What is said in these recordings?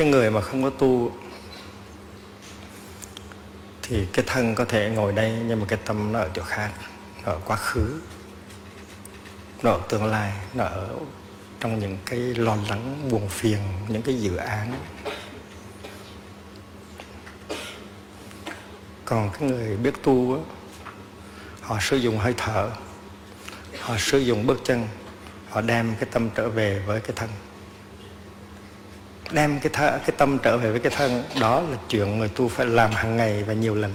cái người mà không có tu thì cái thân có thể ngồi đây nhưng mà cái tâm nó ở chỗ khác nó ở quá khứ nó ở tương lai nó ở trong những cái lo lắng buồn phiền những cái dự án. Còn cái người biết tu á, họ sử dụng hơi thở họ sử dụng bước chân họ đem cái tâm trở về với cái thân đem cái, thơ, cái tâm trở về với cái thân đó là chuyện người tu phải làm hàng ngày và nhiều lần.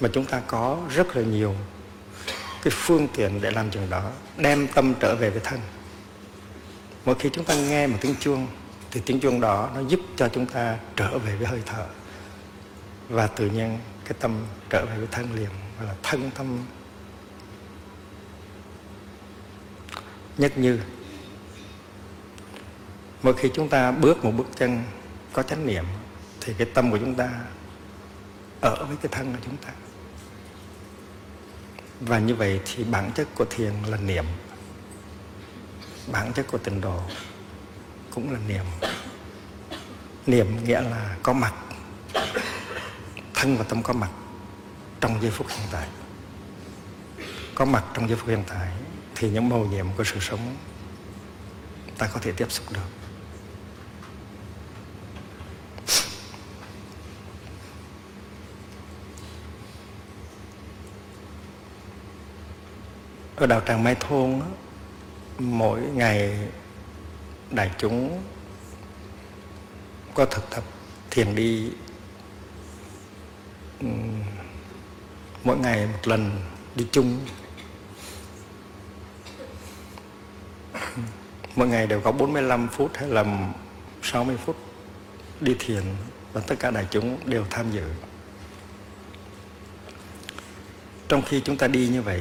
Mà chúng ta có rất là nhiều cái phương tiện để làm chuyện đó đem tâm trở về với thân. Mỗi khi chúng ta nghe một tiếng chuông thì tiếng chuông đó nó giúp cho chúng ta trở về với hơi thở. Và tự nhiên cái tâm trở về với thân liền và là thân tâm. Nhất như mỗi khi chúng ta bước một bước chân có chánh niệm, thì cái tâm của chúng ta ở với cái thân của chúng ta. Và như vậy thì bản chất của thiền là niệm. Bản chất của tịnh độ cũng là niệm. Niệm nghĩa là có mặt. Thân và tâm có mặt trong giây phút hiện tại. Có mặt trong giây phút hiện tại thì những màu nhiệm của sự sống ta có thể tiếp xúc được. Ở đạo tràng Mai Thôn mỗi ngày đại chúng có thực tập thiền đi mỗi ngày một lần đi chung. Mỗi ngày đều có 45 phút hay là 60 phút đi thiền và tất cả đại chúng đều tham dự. Trong khi chúng ta đi như vậy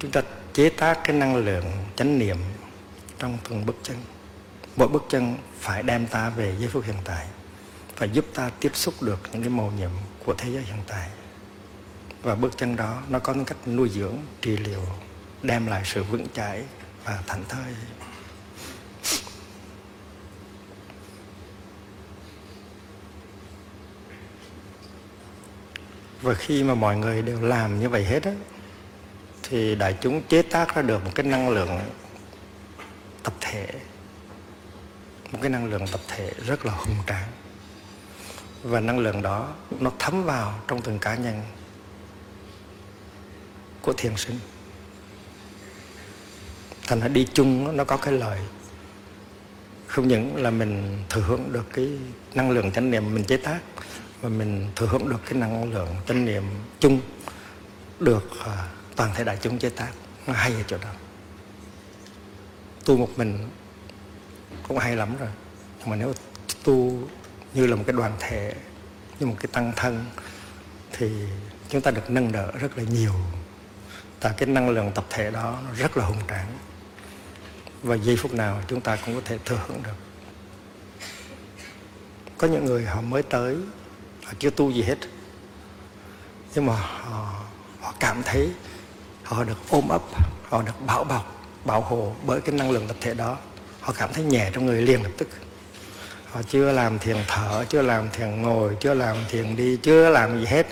chúng ta chế tác cái năng lượng chánh niệm trong từng bước chân. Mỗi bước chân phải đem ta về giây phút hiện tại phải giúp ta tiếp xúc được những cái màu nhiệm của thế giới hiện tại. Và bước chân đó, nó có những cách nuôi dưỡng, trị liệu, đem lại sự vững chãi và thảnh thơi. Và khi mà mọi người đều làm như vậy hết á thì đại chúng chế tác ra được một cái năng lượng tập thể. Một cái năng lượng tập thể rất là hùng tráng và năng lượng đó nó thấm vào trong từng cá nhân của thiền sinh. Thành ra đi chung nó có cái lợi, không những là mình thừa hưởng được cái năng lượng chánh niệm mình chế tác mà mình thừa hưởng được cái năng lượng chánh niệm chung được à, toàn thể đại chúng chế tác. Nó hay ở chỗ đó. Tu một mình cũng hay lắm rồi. Nhưng mà nếu tu như là một cái đoàn thể như một cái tăng thân thì chúng ta được nâng đỡ rất là nhiều. Tại cái năng lượng tập thể đó nó rất là hùng tráng. Và giây phút nào chúng ta cũng có thể thừa hưởng được. Có những người họ mới tới họ chưa tu gì hết. Nhưng mà họ, họ cảm thấy họ được ôm ấp, họ được bảo bọc, bảo hộ bởi cái năng lượng tập thể đó. Họ cảm thấy nhẹ trong người liền lập tức. Họ chưa làm thiền thở, chưa làm thiền ngồi, chưa làm thiền đi, chưa làm gì hết.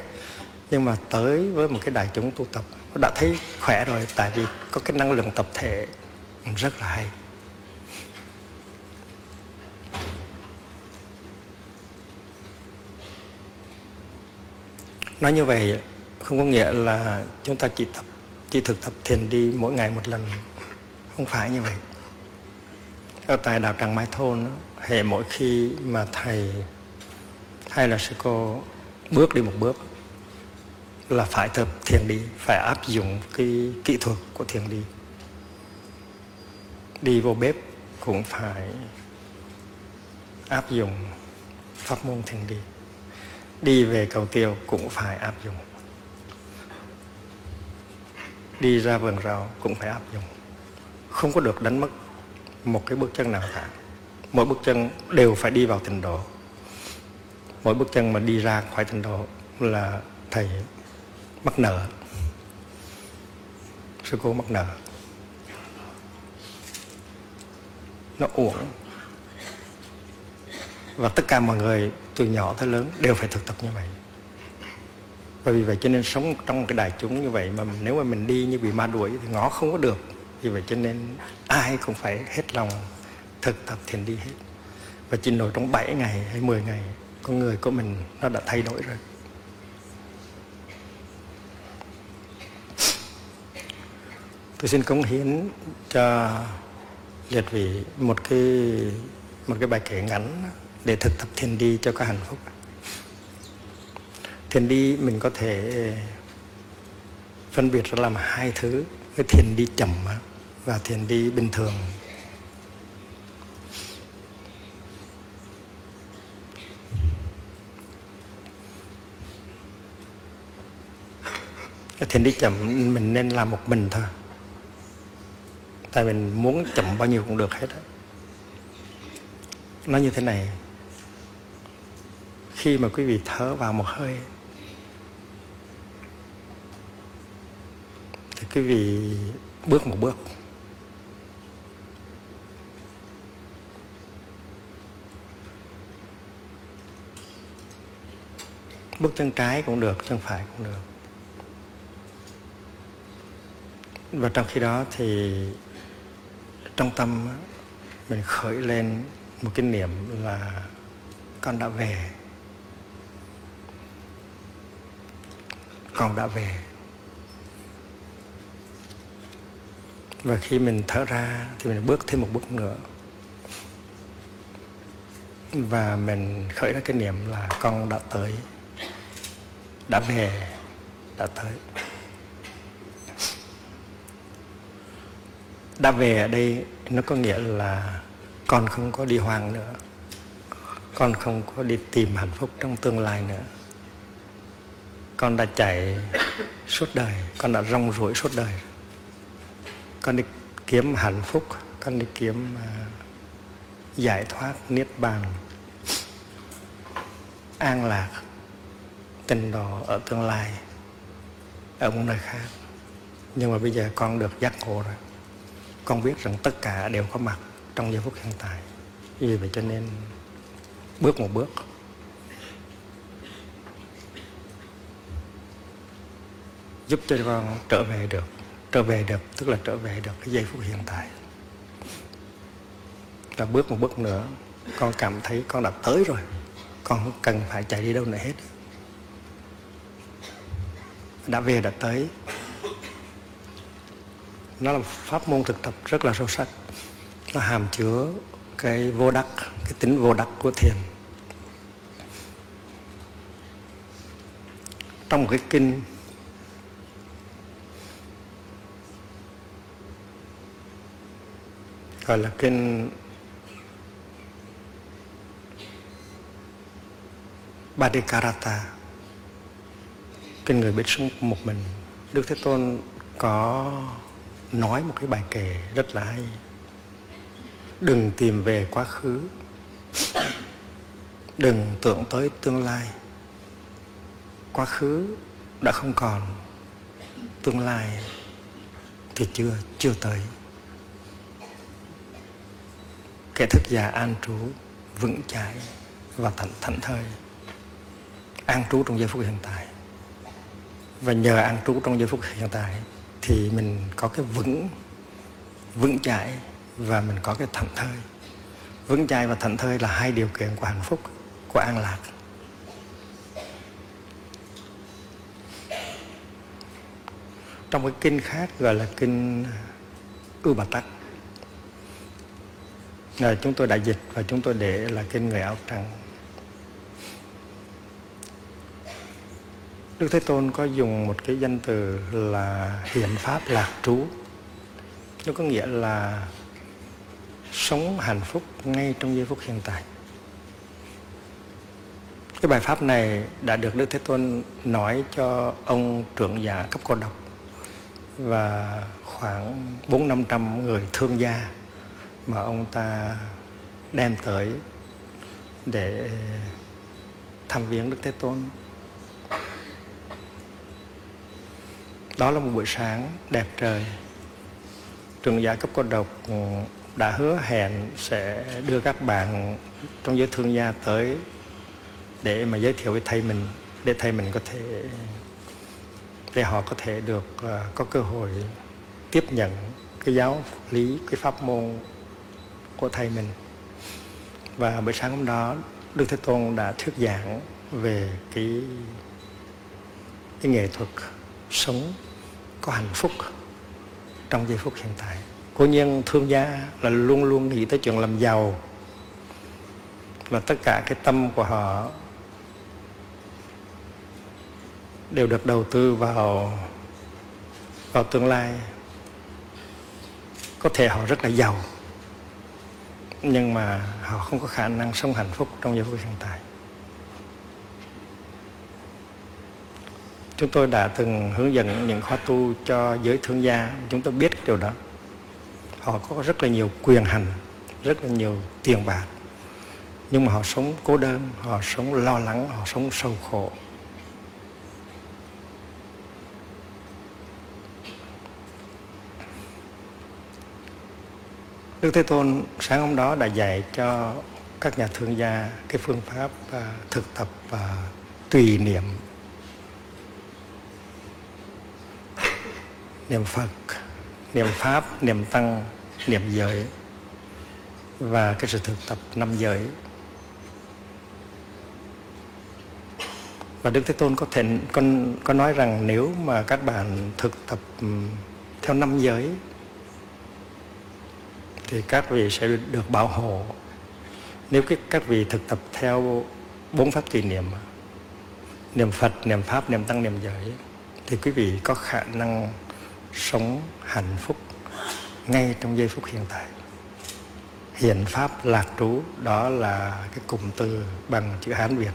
Nhưng mà tới với một cái đại chúng tu tập đã thấy khỏe rồi, tại vì có cái năng lượng tập thể rất là hay. Nói như vậy không có nghĩa là chúng ta chỉ tập chỉ thực tập thiền đi mỗi ngày một lần. Không phải như vậy. Ở tại đạo tràng Mai Thôn hệ mỗi khi mà thầy hay là sư cô bước đi một bước là phải tập thiền đi, phải áp dụng cái kỹ thuật của thiền đi. Đi vô bếp cũng phải áp dụng pháp môn thiền đi. Đi về cầu tiêu cũng phải áp dụng đi ra vườn rau cũng phải áp dụng. Không có được đánh mất một cái bước chân nào cả. Mỗi bước chân đều phải đi vào trình độ. Mỗi bước chân mà đi ra khỏi trình độ là thầy mắc nợ. Sư cô mắc nợ. Nó uổng. Và tất cả mọi người từ nhỏ tới lớn đều phải thực tập như vậy và vì vậy cho nên sống trong cái đại chúng như vậy mà nếu mà mình đi như bị ma đuổi thì ngó không có được. Vì vậy cho nên ai cũng phải hết lòng thực tập thiền đi hết. Và chỉ nổi trong 7 ngày hay 10 ngày, con người của mình nó đã thay đổi rồi. Tôi xin cống hiến cho liệt vị một cái một cái bài kể ngắn để thực tập thiền đi cho có hạnh phúc thiền đi mình có thể, phân biệt ra làm hai thứ. Cái thiền đi chậm và thiền đi bình thường. Cái thiền đi chậm mình nên làm một mình thôi. Tại mình muốn chậm bao nhiêu cũng được hết á. Nó như thế này. Khi mà quý vị thở vào một hơi quý vị bước một bước. Bước chân trái cũng được, chân phải cũng được. Và trong khi đó thì trong tâm mình khởi lên một cái niệm là con đã về. Con đã về. Và khi mình thở ra thì mình bước thêm một bước nữa. Và mình khởi ra cái niệm là con đã tới. Đã về đã tới. Đã về ở đây nó có nghĩa là con không có đi hoang nữa. Con không có đi tìm hạnh phúc trong tương lai nữa. Con đã chạy suốt đời, con đã rong ruổi suốt đời con đi kiếm hạnh phúc con đi kiếm uh, giải thoát niết bàn. An lạc tình độ ở tương lai ở một nơi khác. Nhưng mà bây giờ con được giác ngộ rồi. Con biết rằng tất cả đều có mặt trong giây phút hiện tại. Vì vậy cho nên bước một bước. Giúp cho con trở về được trở về được, tức là trở về được cái giây phút hiện tại. Và bước một bước nữa, con cảm thấy con đã tới rồi. Con không cần phải chạy đi đâu nữa hết. Đã về, đã tới. Nó là pháp môn thực tập rất là sâu sắc. Nó hàm chứa cái vô đắc, cái tính vô đắc của thiền. Trong một cái kinh gọi là kinh Badikarata kinh người biết sống một mình. Đức Thế Tôn có nói một cái bài kể rất là hay. Đừng tìm về quá khứ. Đừng tưởng tới tương lai. Quá khứ đã không còn, tương lai thì chưa chưa tới kẻ thức già an trú vững chãi và thảnh thảnh thơi. An trú trong giây phút hiện tại. Và nhờ an trú trong giây phút hiện tại thì mình có cái vững vững chãi và mình có cái thảnh thơi. Vững chãi và thảnh thơi là hai điều kiện của hạnh phúc, của an lạc. Trong cái kinh khác gọi là kinh ưu bà tắc là chúng tôi đã dịch và chúng tôi để là kinh người áo trắng. Đức Thế Tôn có dùng một cái danh từ là hiện pháp lạc trú. Nó có nghĩa là sống hạnh phúc ngay trong giây phút hiện tại. Cái bài pháp này đã được Đức Thế Tôn nói cho ông trưởng giả cấp cô độc và khoảng bốn năm trăm người thương gia mà ông ta đem tới để thăm viếng Đức Thế Tôn. Đó là một buổi sáng đẹp trời. Trường giả cấp cô độc đã hứa hẹn sẽ đưa các bạn trong giới thương gia tới để mà giới thiệu với thầy mình, để thầy mình có thể, để họ có thể được à, có cơ hội tiếp nhận cái giáo lý, cái pháp môn của thầy mình. Và buổi sáng hôm đó, Đức Thế Tôn đã thuyết giảng về cái cái nghệ thuật sống có hạnh phúc trong giây phút hiện tại. Cố nhiên thương gia là luôn luôn nghĩ tới chuyện làm giàu. Và tất cả cái tâm của họ đều được đầu tư vào vào tương lai. Có thể họ rất là giàu nhưng mà họ không có khả năng sống hạnh phúc trong giây phút hiện tại. Chúng tôi đã từng hướng dẫn những khóa tu cho giới thương gia. Chúng tôi biết điều đó. Họ có rất là nhiều quyền hành, rất là nhiều tiền bạc. Nhưng mà họ sống cô đơn, họ sống lo lắng, họ sống sâu khổ. Đức Thế Tôn sáng hôm đó đã dạy cho các nhà thương gia cái phương pháp à, thực tập và tùy niệm niệm Phật, niệm Pháp, niệm Tăng, niệm giới và cái sự thực tập năm giới. Và Đức Thế Tôn có thể có, có nói rằng nếu mà các bạn thực tập theo năm giới thì các vị sẽ được bảo hộ. Nếu các vị thực tập theo bốn pháp tùy niệm niệm Phật, niệm Pháp, niệm Tăng, niệm giới thì quý vị có khả năng sống hạnh phúc ngay trong giây phút hiện tại. Hiện pháp lạc trú đó là cái cụm từ bằng chữ hán việt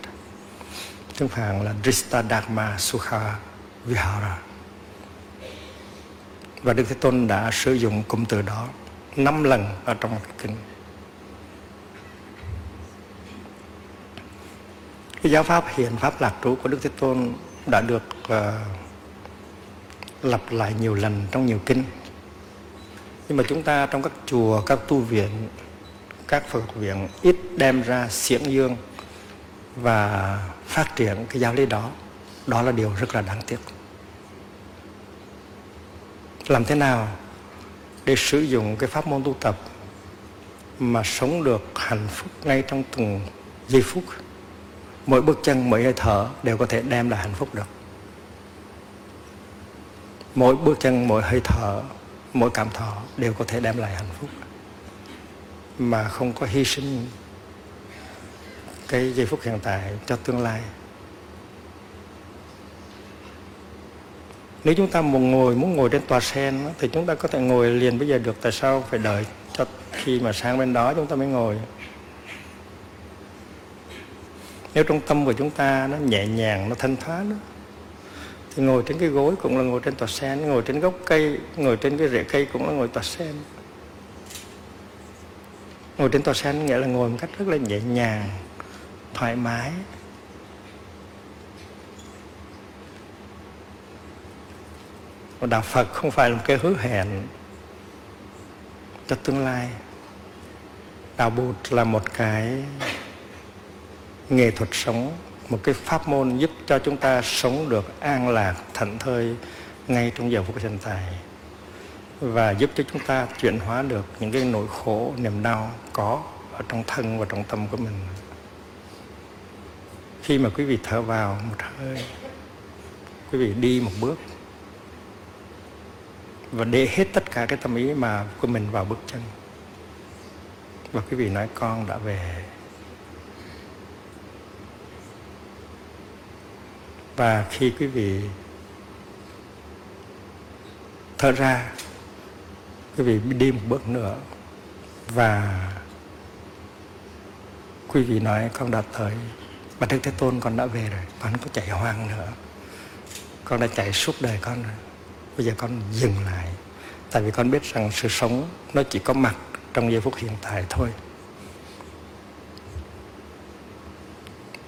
tiếng phạn là drista dharma sukha vihara. Và đức thế tôn đã sử dụng cụm từ đó năm lần ở trong kinh. Cái giáo pháp hiện pháp lạc trú của đức thế tôn đã được uh, lặp lại nhiều lần trong nhiều kinh. Nhưng mà chúng ta trong các chùa các tu viện các phật viện ít đem ra xiển dương và phát triển cái giáo lý đó. Đó là điều rất là đáng tiếc. Làm thế nào để sử dụng cái pháp môn tu tập mà sống được hạnh phúc ngay trong từng giây phút. Mỗi bước chân, mỗi hơi thở đều có thể đem lại hạnh phúc được. Mỗi bước chân, mỗi hơi thở, mỗi cảm thọ đều có thể đem lại hạnh phúc. Mà không có hy sinh cái giây phút hiện tại cho tương lai. Nếu chúng ta muốn ngồi muốn ngồi trên tòa sen thì chúng ta có thể ngồi liền bây giờ được. Tại sao phải đợi cho khi mà sang bên đó chúng ta mới ngồi? Nếu trong tâm của chúng ta nó nhẹ nhàng nó thanh thoát đó, thì ngồi trên cái gối cũng là ngồi trên tòa sen ngồi trên gốc cây ngồi trên cái rễ cây cũng là ngồi tòa sen. Ngồi trên tòa sen nghĩa là ngồi một cách rất là nhẹ nhàng thoải mái. Còn đạo phật không phải là một cái hứa hẹn cho tương lai. Đạo bụt là một cái nghệ thuật sống, một cái pháp môn giúp cho chúng ta sống được an lạc, thảnh thơi ngay trong giờ phút hiện tại và giúp cho chúng ta chuyển hóa được những cái nỗi khổ, niềm đau có ở trong thân và trong tâm của mình. Khi mà quý vị thở vào một hơi, quý vị đi một bước và để hết tất cả cái tâm ý mà của mình vào bước chân. Và quý vị nói, con đã về. Và khi quý vị thở ra, quý vị đi một bước nữa và quý vị nói, con đã tới. Và đức thế tôn con đã về rồi con không có chạy hoang nữa. Con đã chạy suốt đời con rồi bây giờ con dừng lại, tại vì con biết rằng sự sống nó chỉ có mặt trong giây phút hiện tại thôi.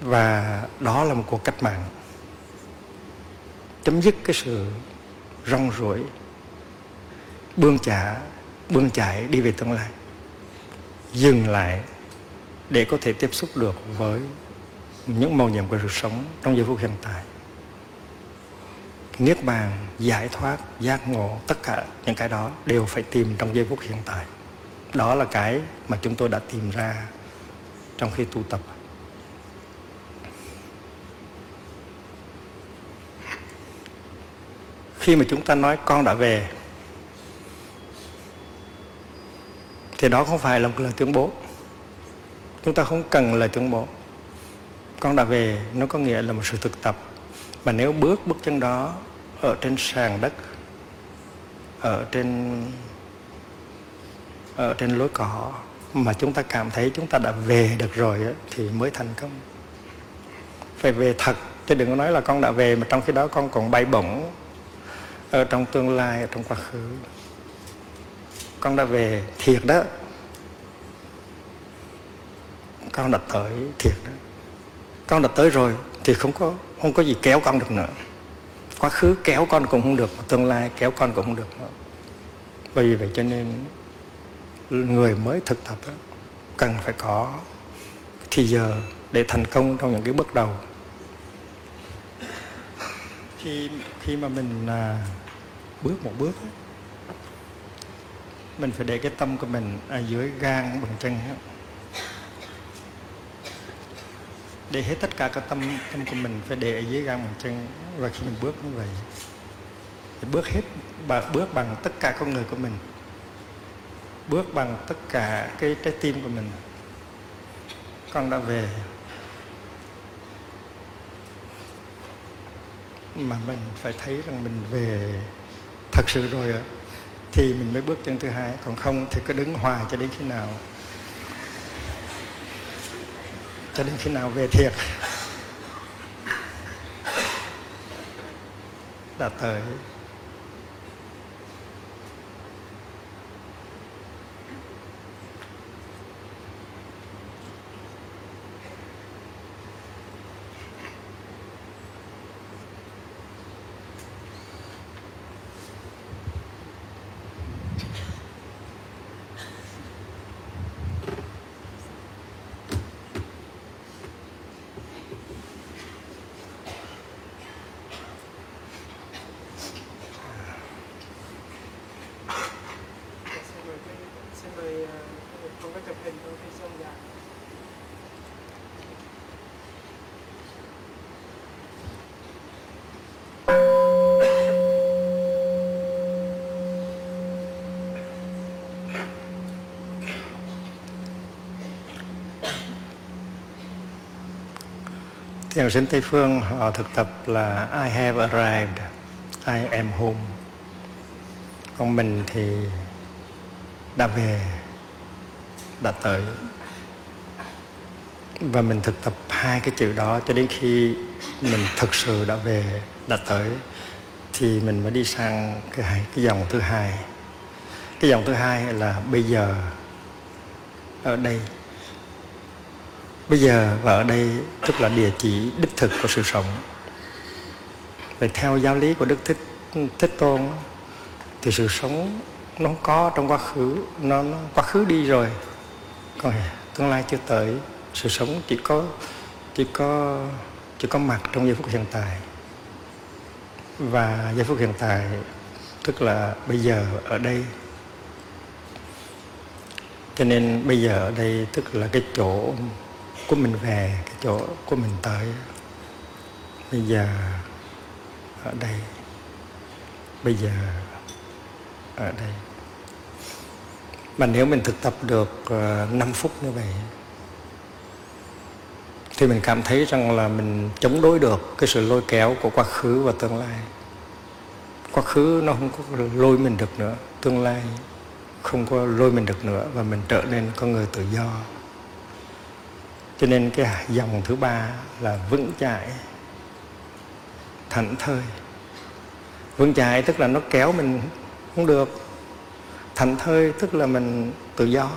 Và đó là một cuộc cách mạng chấm dứt cái sự rong ruổi, bươn chả, bươn chải đi về tương lai. Dừng lại để có thể tiếp xúc được với những màu nhiệm của sự sống trong giây phút hiện tại niết bàn, giải thoát, giác ngộ, tất cả những cái đó đều phải tìm trong giây phút hiện tại. Đó là cái mà chúng tôi đã tìm ra trong khi tu tập. Khi mà chúng ta nói con đã về, thì đó không phải là một lời tuyên bố. Chúng ta không cần lời tuyên bố. Con đã về, nó có nghĩa là một sự thực tập mà nếu bước bước chân đó ở trên sàn đất, ở trên ở trên lối cỏ mà chúng ta cảm thấy chúng ta đã về được rồi thì mới thành công. Phải về thật, chứ đừng có nói là con đã về mà trong khi đó con còn bay bổng ở trong tương lai, ở trong quá khứ. Con đã về thiệt đó. Con đã tới thiệt đó. Con đã tới rồi thì không có không có gì kéo con được nữa. Quá khứ kéo con cũng không được tương lai kéo con cũng không được nữa. Bởi vì vậy cho nên người mới thực tập đó, cần phải có thì giờ để thành công trong những cái bước đầu. Khi khi mà mình à, bước một bước mình phải để cái tâm của mình ở dưới gan bằng chân để hết tất cả các tâm tâm của mình phải để ở dưới gan bàn chân. Và khi mình bước như vậy. Thì bước hết và bước bằng tất cả con người của mình. Bước bằng tất cả cái, trái tim của mình. Con đã về. Mà mình phải thấy rằng mình về thật sự rồi thì mình mới bước chân thứ hai. Còn không thì cứ đứng hoài cho đến khi nào cho đến khi nào về thiệt đã tới Thiền sinh Tây Phương họ thực tập là I have arrived, I am home. Còn mình thì đã về, đã tới. Và mình thực tập hai cái chữ đó cho đến khi mình thực sự đã về, đã tới thì mình mới đi sang cái, cái dòng thứ hai. Cái dòng thứ hai là bây giờ ở đây bây giờ và ở đây tức là địa chỉ đích thực của sự sống. Vậy theo giáo lý của đức thích thích tôn thì sự sống nó có trong quá khứ nó, nó quá khứ đi rồi. Còn tương lai chưa tới sự sống chỉ có chỉ có chỉ có mặt trong giây phút hiện tại. Và giây phút hiện tại tức là bây giờ ở đây. Cho nên bây giờ ở đây tức là cái chỗ của mình về, cái chỗ của mình tới. Bây giờ ở đây. Bây giờ ở đây. Mà nếu mình thực tập được ờ, 5 phút như vậy, thì mình cảm thấy rằng là mình chống đối được cái sự lôi kéo của quá khứ và tương lai. Quá khứ nó không có lôi mình được nữa, tương lai không có lôi mình được nữa và mình trở nên con người tự do cho nên cái dòng thứ ba là vững chãi, thảnh thơi. Vững chãi tức là nó kéo mình không được. Thảnh thơi tức là mình tự do.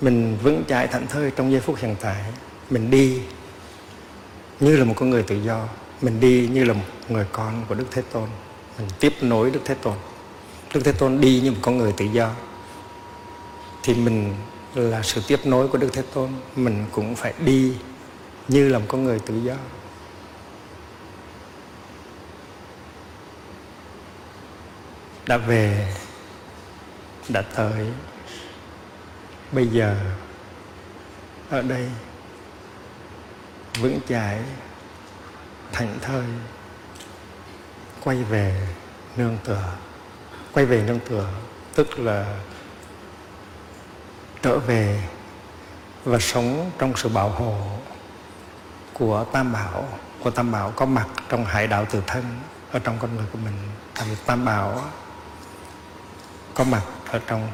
Mình vững chãi thảnh thơi trong giây phút hiện tại. Mình đi như là một con người tự do. Mình đi như là một người con của đức thế tôn. Mình tiếp nối đức thế tôn. Đức thế tôn đi như một con người tự do. Thì mình là sự tiếp nối của Đức Thế Tôn. Mình cũng phải đi như là một con người tự do. Đã về, đã tới. Bây giờ, ở đây, vững chãi, thảnh thơi, quay về nương tựa. Quay về nương tựa, tức là trở về và sống trong sự bảo hộ của tam bảo. Của tam bảo có mặt trong hải đạo tự thân, ở trong con người của mình. Tại vì tam bảo có mặt ở trong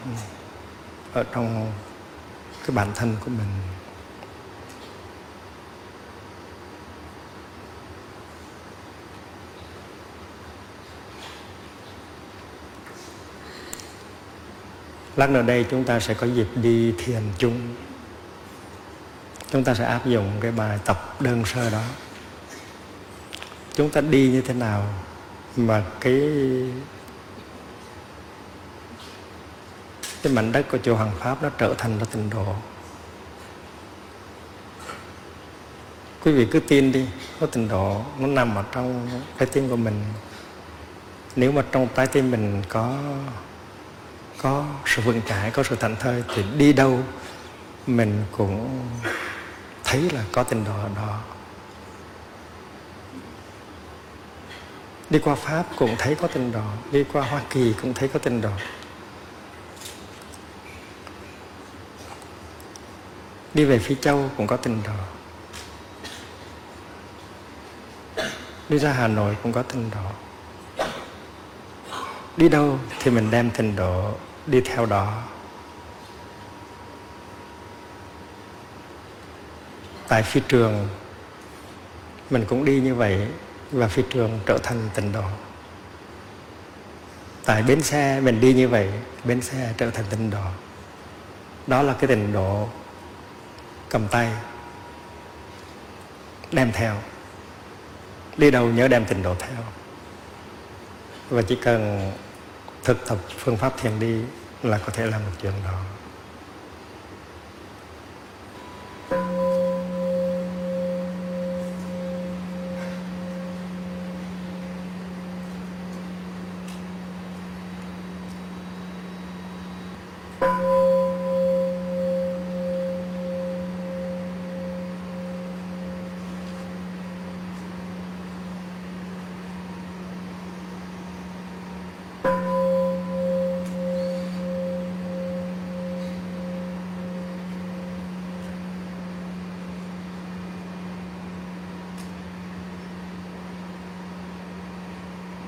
ở trong cái bản thân của mình. Lát nữa đây chúng ta sẽ có dịp đi thiền chung. Chúng ta sẽ áp dụng cái bài tập đơn sơ đó. Chúng ta đi như thế nào mà cái cái mảnh đất của chùa Hoàng Pháp nó trở thành là tịnh độ? Quý vị cứ tin đi, có tịnh độ nó nằm ở trong trái tim của mình. Nếu mà trong trái tim mình có có sự vững chãi có sự thảnh thơi thì đi đâu mình cũng thấy là có tình độ ở đó đi qua pháp cũng thấy có tình độ đi qua hoa kỳ cũng thấy có tình độ đi về phi châu cũng có tình độ đi ra hà nội cũng có tình độ đi đâu thì mình đem tình độ đi theo đó. Tại phi trường, mình cũng đi như vậy và phi trường trở thành tịnh độ. Tại bến xe, mình đi như vậy, bến xe trở thành tịnh độ. Đó là cái tịnh độ cầm tay, đem theo. Đi đâu nhớ đem tịnh độ theo. Và chỉ cần thực tập phương pháp thiền đi là có thể làm được chuyện đó.